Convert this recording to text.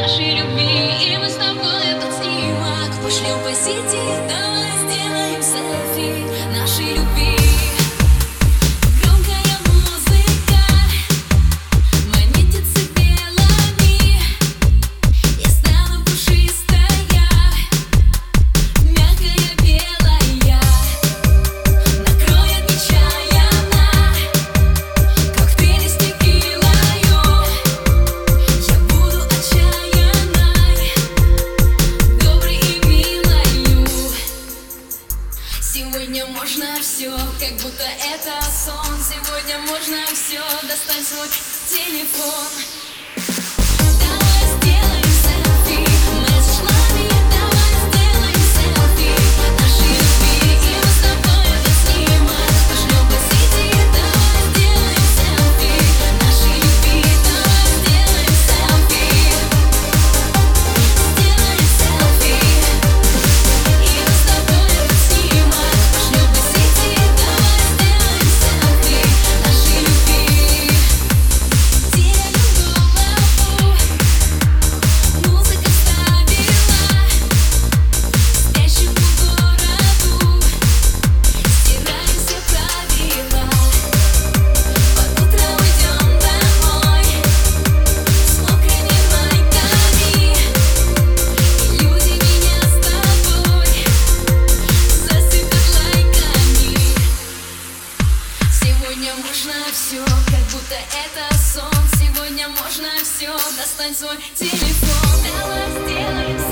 нашей любви И мы с тобой этот снимок Пошлем по сети, давай сделаем селфи Нашей любви. все, как будто это сон. Сегодня можно все, достань свой телефон. будто это сон. Сегодня можно все, достань свой телефон. Давай сделаем